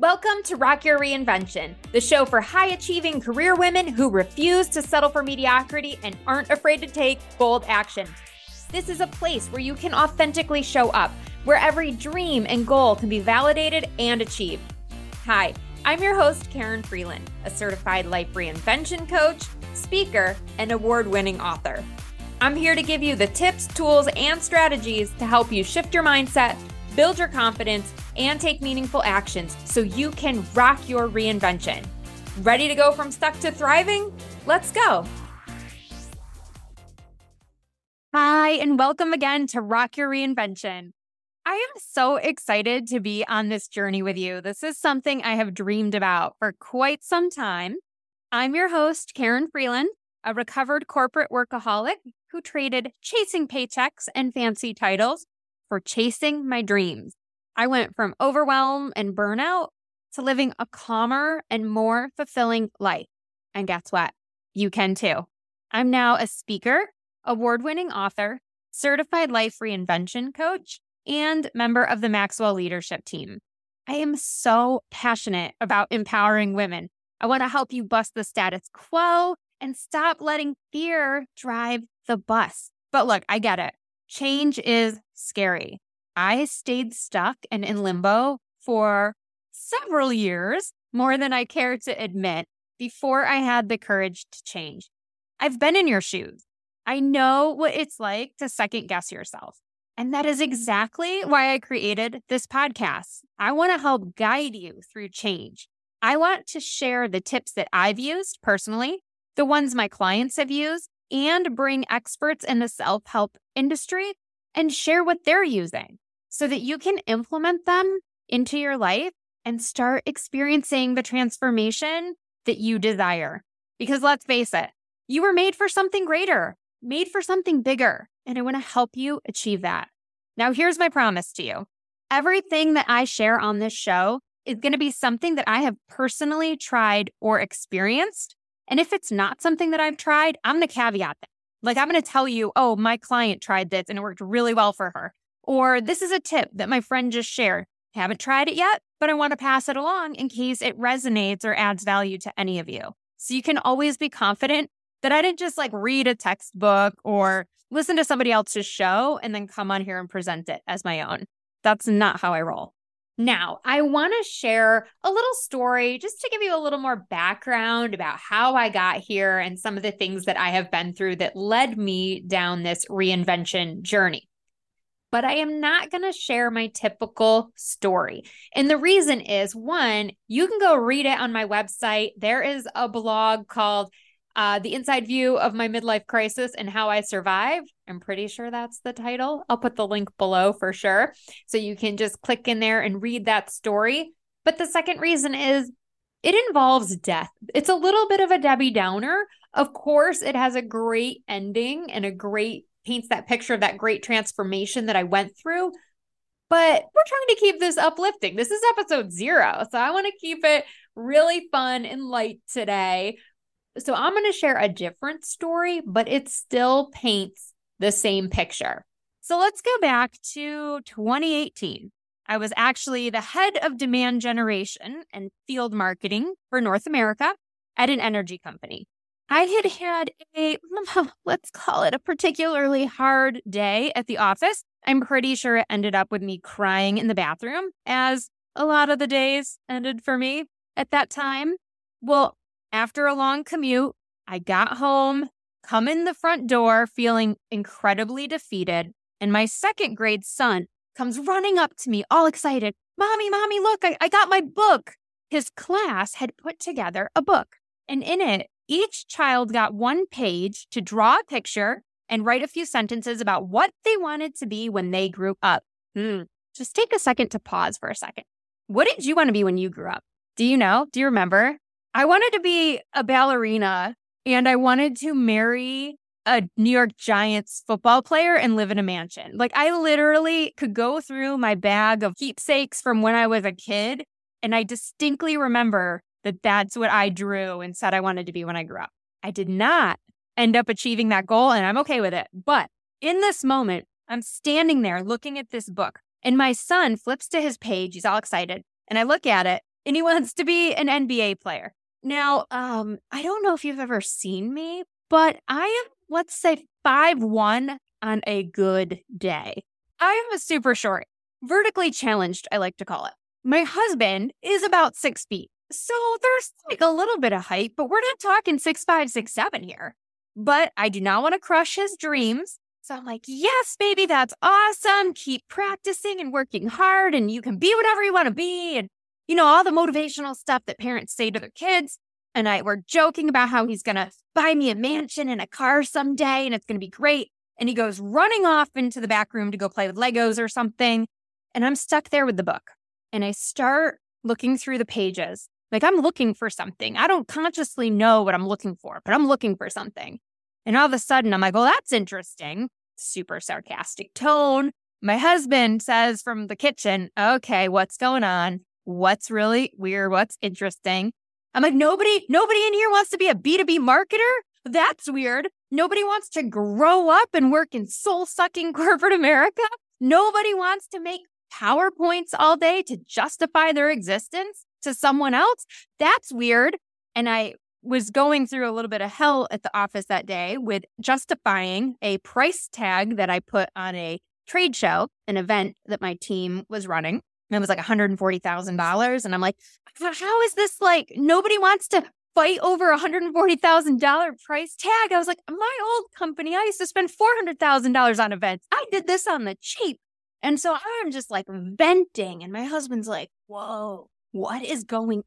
Welcome to Rock Your Reinvention, the show for high achieving career women who refuse to settle for mediocrity and aren't afraid to take bold action. This is a place where you can authentically show up, where every dream and goal can be validated and achieved. Hi, I'm your host, Karin Freeland, a certified life reinvention coach, speaker, and award winning author. I'm here to give you the tips, tools, and strategies to help you shift your mindset, build your confidence, and take meaningful actions so you can rock your reinvention. Ready to go from stuck to thriving? Let's go. Hi, and welcome again to Rock Your Reinvention. I am so excited to be on this journey with you. This is something I have dreamed about for quite some time. I'm your host, Karin Freeland, a recovered corporate workaholic who traded chasing paychecks and fancy titles for chasing my dreams. I went from overwhelm and burnout to living a calmer and more fulfilling life. And guess what? You can too. I'm now a speaker, award winning author, certified life reinvention coach, and member of the Maxwell leadership team. I am so passionate about empowering women. I want to help you bust the status quo and stop letting fear drive the bus. But look, I get it. Change is scary. I stayed stuck and in limbo for several years, more than I care to admit, before I had the courage to change. I've been in your shoes. I know what it's like to second guess yourself. And that is exactly why I created this podcast. I want to help guide you through change. I want to share the tips that I've used personally, the ones my clients have used, and bring experts in the self help industry and share what they're using so that you can implement them into your life and start experiencing the transformation that you desire. Because let's face it, you were made for something greater, made for something bigger, and I want to help you achieve that. Now, here's my promise to you everything that I share on this show is going to be something that I have personally tried or experienced. And if it's not something that I've tried, I'm going to caveat that. Like, I'm going to tell you, oh, my client tried this and it worked really well for her. Or this is a tip that my friend just shared. Haven't tried it yet, but I want to pass it along in case it resonates or adds value to any of you. So you can always be confident that I didn't just like read a textbook or listen to somebody else's show and then come on here and present it as my own. That's not how I roll. Now, I want to share a little story just to give you a little more background about how I got here and some of the things that I have been through that led me down this reinvention journey but I am not going to share my typical story. And the reason is one, you can go read it on my website. There is a blog called uh, The Inside View of My Midlife Crisis and How I Survived. I'm pretty sure that's the title. I'll put the link below for sure. So you can just click in there and read that story. But the second reason is it involves death. It's a little bit of a Debbie Downer. Of course, it has a great ending and a great paints that picture of that great transformation that I went through. But we're trying to keep this uplifting. This is episode zero. So I want to keep it really fun and light today. So I'm going to share a different story, but it still paints the same picture. So let's go back to 2018. I was actually the head of demand generation and field marketing for North America at an energy company. I had had a, let's call it a particularly hard day at the office. I'm pretty sure it ended up with me crying in the bathroom, as a lot of the days ended for me at that time. Well, after a long commute, I got home, come in the front door feeling incredibly defeated, and my second grade son comes running up to me, all excited. Mommy, mommy, look, I, I got my book. His class had put together a book, and in it each child got one page to draw a picture and write a few sentences about what they wanted to be when they grew up. Hmm. Just take a second to pause for a second. What did you want to be when you grew up? Do you know? Do you remember? I wanted to be a ballerina and I wanted to marry a New York Giants football player and live in a mansion. Like I literally could go through my bag of keepsakes from when I was a kid and I distinctly remember that that's what I drew and said I wanted to be when I grew up. I did not end up achieving that goal, and I'm okay with it. But in this moment, I'm standing there looking at this book, and my son flips to his page. He's all excited. And I look at it, and he wants to be an NBA player. Now, um, I don't know if you've ever seen me, but I am, let's say, five one on a good day. I am a super short, vertically challenged, I like to call it. My husband is about six feet. So there's like a little bit of hype, but we're not talking six five, six seven here. But I do not want to crush his dreams. So I'm like, yes, baby, that's awesome. Keep practicing and working hard, and you can be whatever you want to be. And, you know, all the motivational stuff that parents say to their kids. And I were joking about how he's going to buy me a mansion and a car someday, and it's going to be great. And he goes running off into the back room to go play with Legos or something. And I'm stuck there with the book. And I start looking through the pages. Like I'm looking for something. I don't consciously know what I'm looking for, but I'm looking for something. And all of a sudden, I'm like, well, that's interesting super sarcastic tone. My husband says from the kitchen, okay, what's going on? What's really weird? What's interesting? I'm like, nobody, nobody in here wants to be a B2B marketer. That's weird. Nobody wants to grow up and work in soul sucking corporate America. Nobody wants to make PowerPoints all day to justify their existence to someone else. That's weird. And I was going through a little bit of hell at the office that day with justifying a price tag that I put on a trade show, an event that my team was running. And it was like $140,000. And I'm like, how is this like nobody wants to fight over a $140,000 price tag? I was like, my old company, I used to spend $400,000 on events. I did this on the cheap. And so I'm just like venting. And my husband's like, whoa, what is going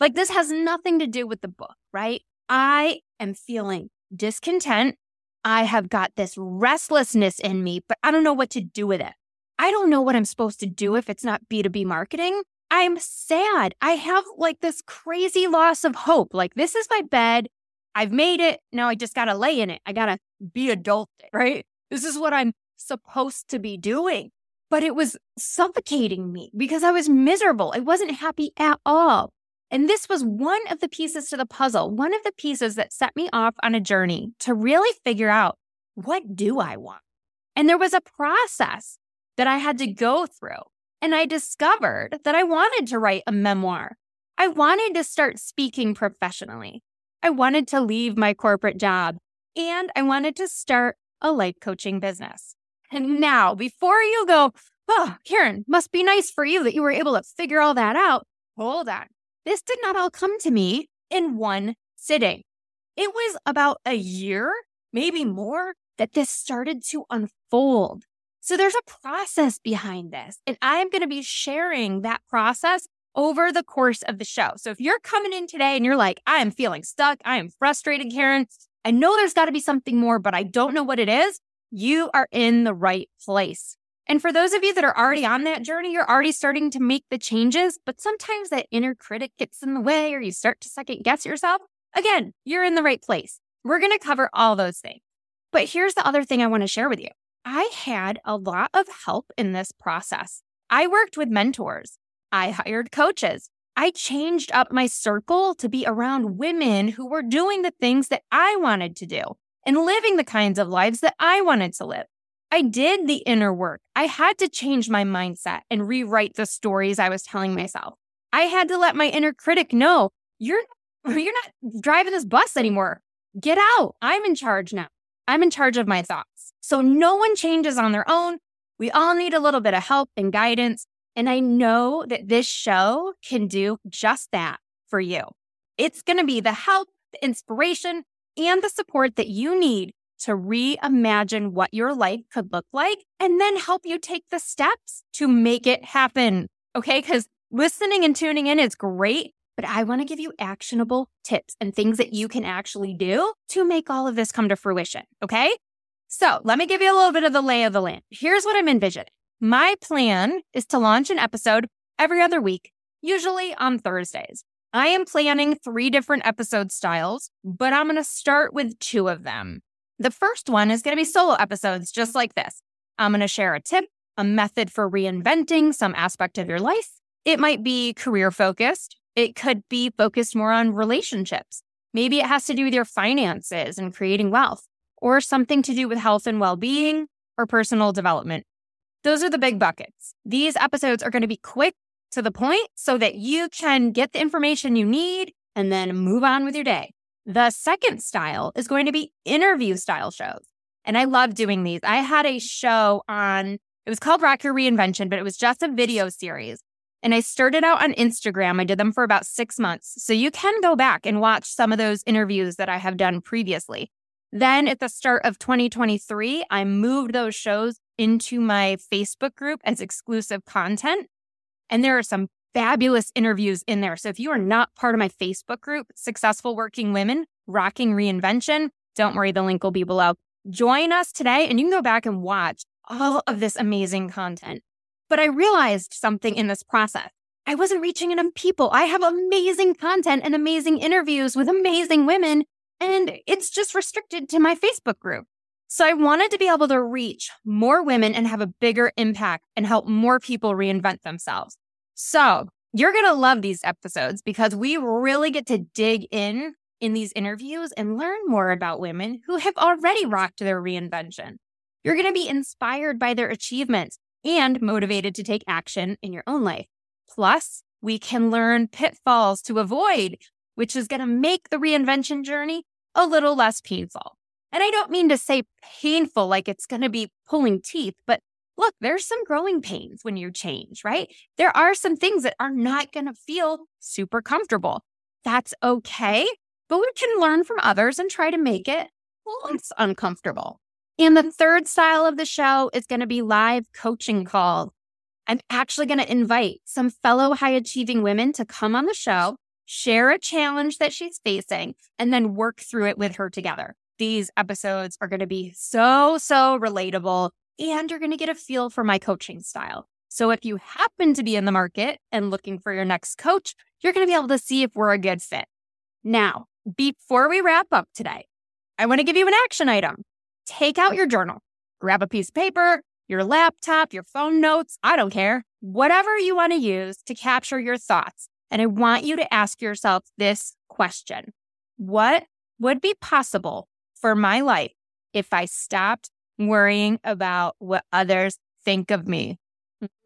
like this has nothing to do with the book, right? I am feeling discontent. I have got this restlessness in me, but I don't know what to do with it. I don't know what I'm supposed to do if it's not B2B marketing. I'm sad. I have like this crazy loss of hope. Like, this is my bed. I've made it. Now I just got to lay in it. I got to be adult, right? This is what I'm supposed to be doing. But it was suffocating me because I was miserable. I wasn't happy at all. And this was one of the pieces to the puzzle, one of the pieces that set me off on a journey to really figure out what do I want? And there was a process that I had to go through. And I discovered that I wanted to write a memoir. I wanted to start speaking professionally. I wanted to leave my corporate job and I wanted to start a life coaching business. And now, before you go, oh, Karin, must be nice for you that you were able to figure all that out. Hold on. This did not all come to me in one sitting. It was about a year, maybe more, that this started to unfold. So there's a process behind this, and I'm going to be sharing that process over the course of the show. So if you're coming in today and you're like, I am feeling stuck, I am frustrated, Karin, I know there's got to be something more, but I don't know what it is, you are in the right place. And for those of you that are already on that journey, you're already starting to make the changes, but sometimes that inner critic gets in the way or you start to second guess yourself. Again, you're in the right place. We're going to cover all those things. But here's the other thing I want to share with you I had a lot of help in this process. I worked with mentors, I hired coaches. I changed up my circle to be around women who were doing the things that I wanted to do and living the kinds of lives that I wanted to live. I did the inner work. I had to change my mindset and rewrite the stories I was telling myself. I had to let my inner critic know you're you're not driving this bus anymore. Get out. I'm in charge now. I'm in charge of my thoughts. So no one changes on their own. We all need a little bit of help and guidance. And I know that this show can do just that for you. It's going to be the help, the inspiration, and the support that you need to reimagine what your life could look like and then help you take the steps to make it happen. Okay. Because listening and tuning in is great, but I want to give you actionable tips and things that you can actually do to make all of this come to fruition. Okay. So let me give you a little bit of the lay of the land. Here's what I'm envisioning. My plan is to launch an episode every other week, usually on Thursdays. I am planning three different episode styles, but I'm going to start with two of them. The first one is going to be solo episodes just like this. I'm going to share a tip, a method for reinventing some aspect of your life. It might be career focused, it could be focused more on relationships. Maybe it has to do with your finances and creating wealth, or something to do with health and well being or personal development. Those are the big buckets. These episodes are going to be quick to the point so that you can get the information you need and then move on with your day. The second style is going to be interview style shows. And I love doing these. I had a show on, it was called Rock Your Reinvention, but it was just a video series. And I started out on Instagram. I did them for about six months. So you can go back and watch some of those interviews that I have done previously. Then at the start of 2023, I moved those shows into my Facebook group as exclusive content. And there are some fabulous interviews in there. So if you are not part of my Facebook group, Successful Working Women, Rocking Reinvention, don't worry, the link will be below. Join us today and you can go back and watch all of this amazing content. But I realized something in this process. I wasn't reaching enough people. I have amazing content and amazing interviews with amazing women, and it's just restricted to my Facebook group. So I wanted to be able to reach more women and have a bigger impact and help more people reinvent themselves. So you're going to love these episodes because we really get to dig in in these interviews and learn more about women who have already rocked their reinvention. You're going to be inspired by their achievements and motivated to take action in your own life. Plus, we can learn pitfalls to avoid, which is going to make the reinvention journey a little less painful. And I don't mean to say painful like it's going to be pulling teeth, but look, there's some growing pains when you change, right? There are some things that are not going to feel super comfortable. That's okay, but we can learn from others and try to make it less uncomfortable. And the third style of the show is going to be live coaching calls. I'm actually going to invite some fellow high achieving women to come on the show, share a challenge that she's facing, and then work through it with her together. These episodes are going to be so, so relatable and you're going to get a feel for my coaching style. So if you happen to be in the market and looking for your next coach, you're going to be able to see if we're a good fit. Now, before we wrap up today, I want to give you an action item. Take out your journal, grab a piece of paper, your laptop, your phone notes, I don't care, whatever you want to use to capture your thoughts. And I want you to ask yourself this question What would be possible for my life if I stopped worrying about what others think of me.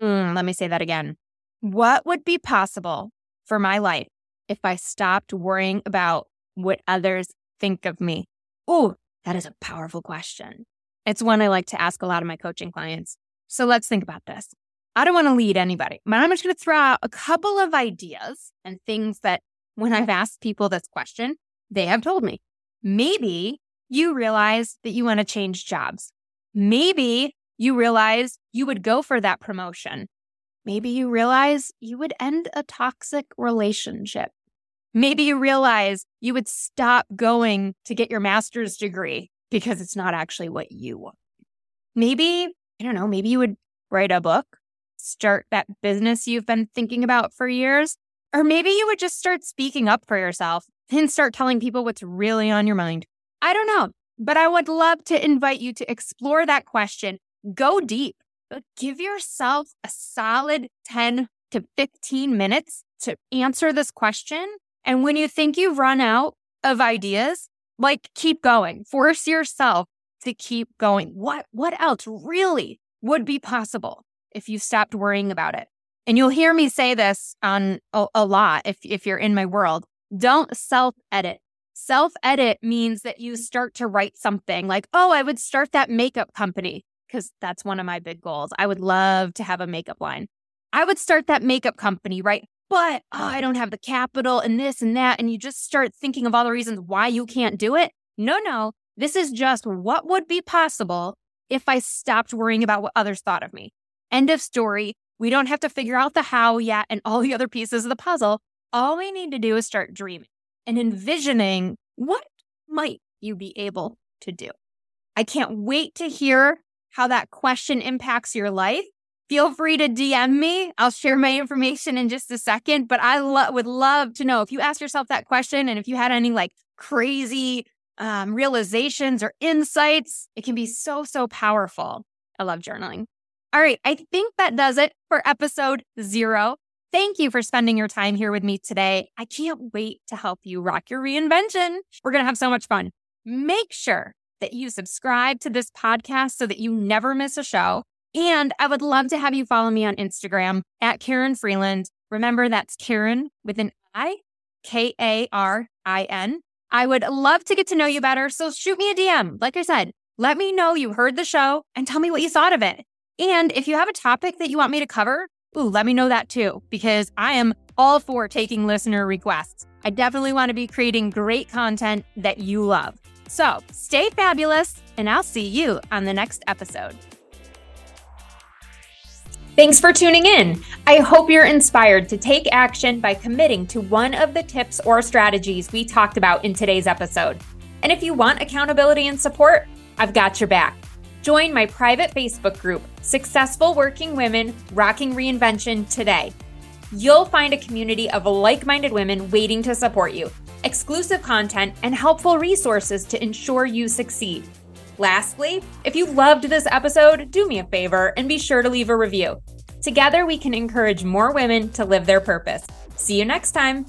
Mm, let me say that again. What would be possible for my life if I stopped worrying about what others think of me? Oh, that is a powerful question. It's one I like to ask a lot of my coaching clients. So let's think about this. I don't want to lead anybody, but I'm just going to throw out a couple of ideas and things that when I've asked people this question, they have told me. Maybe you realize that you want to change jobs. Maybe you realize you would go for that promotion. Maybe you realize you would end a toxic relationship. Maybe you realize you would stop going to get your master's degree because it's not actually what you want. Maybe, I don't know, maybe you would write a book, start that business you've been thinking about for years, or maybe you would just start speaking up for yourself and start telling people what's really on your mind. I don't know. But I would love to invite you to explore that question. Go deep. but Give yourself a solid 10 to 15 minutes to answer this question. And when you think you've run out of ideas, like keep going. Force yourself to keep going. What what else really would be possible if you stopped worrying about it? And you'll hear me say this on a, a lot if if you're in my world. Don't self edit. Self edit means that you start to write something like, oh, I would start that makeup company because that's one of my big goals. I would love to have a makeup line. I would start that makeup company, right? But oh, I don't have the capital and this and that. And you just start thinking of all the reasons why you can't do it. No, no. This is just what would be possible if I stopped worrying about what others thought of me. End of story. We don't have to figure out the how yet and all the other pieces of the puzzle. All we need to do is start dreaming and envisioning what might you be able to do. I can't wait to hear how that question impacts your life. Feel free to DM me. I'll share my information in just a second, but I lo- would love to know if you ask yourself that question and if you had any like crazy um, realizations or insights. It can be so, so powerful. I love journaling. All right, I think that does it for episode zero. Thank you for spending your time here with me today. I can't wait to help you rock your reinvention. We're going to have so much fun. Make sure that you subscribe to this podcast so that you never miss a show. And I would love to have you follow me on Instagram at Karin Freeland Remember, that's Karin with an I, K A R I N. I would love to get to know you better. So shoot me a DM. Like I said, let me know you heard the show and tell me what you thought of it. And if you have a topic that you want me to cover, ooh, let me know that too, because I am all for taking listener requests. I definitely want to be creating great content that you love. So stay fabulous, and I'll see you on the next episode. Thanks for tuning in. I hope you're inspired to take action by committing to one of the tips or strategies we talked about in today's episode. And if you want accountability and support, I've got your back. Join my private Facebook group, Successful Working Women Rocking Reinvention, today. You'll find a community of like minded women waiting to support you, exclusive content, and helpful resources to ensure you succeed. Lastly, if you loved this episode, do me a favor and be sure to leave a review. Together, we can encourage more women to live their purpose. See you next time.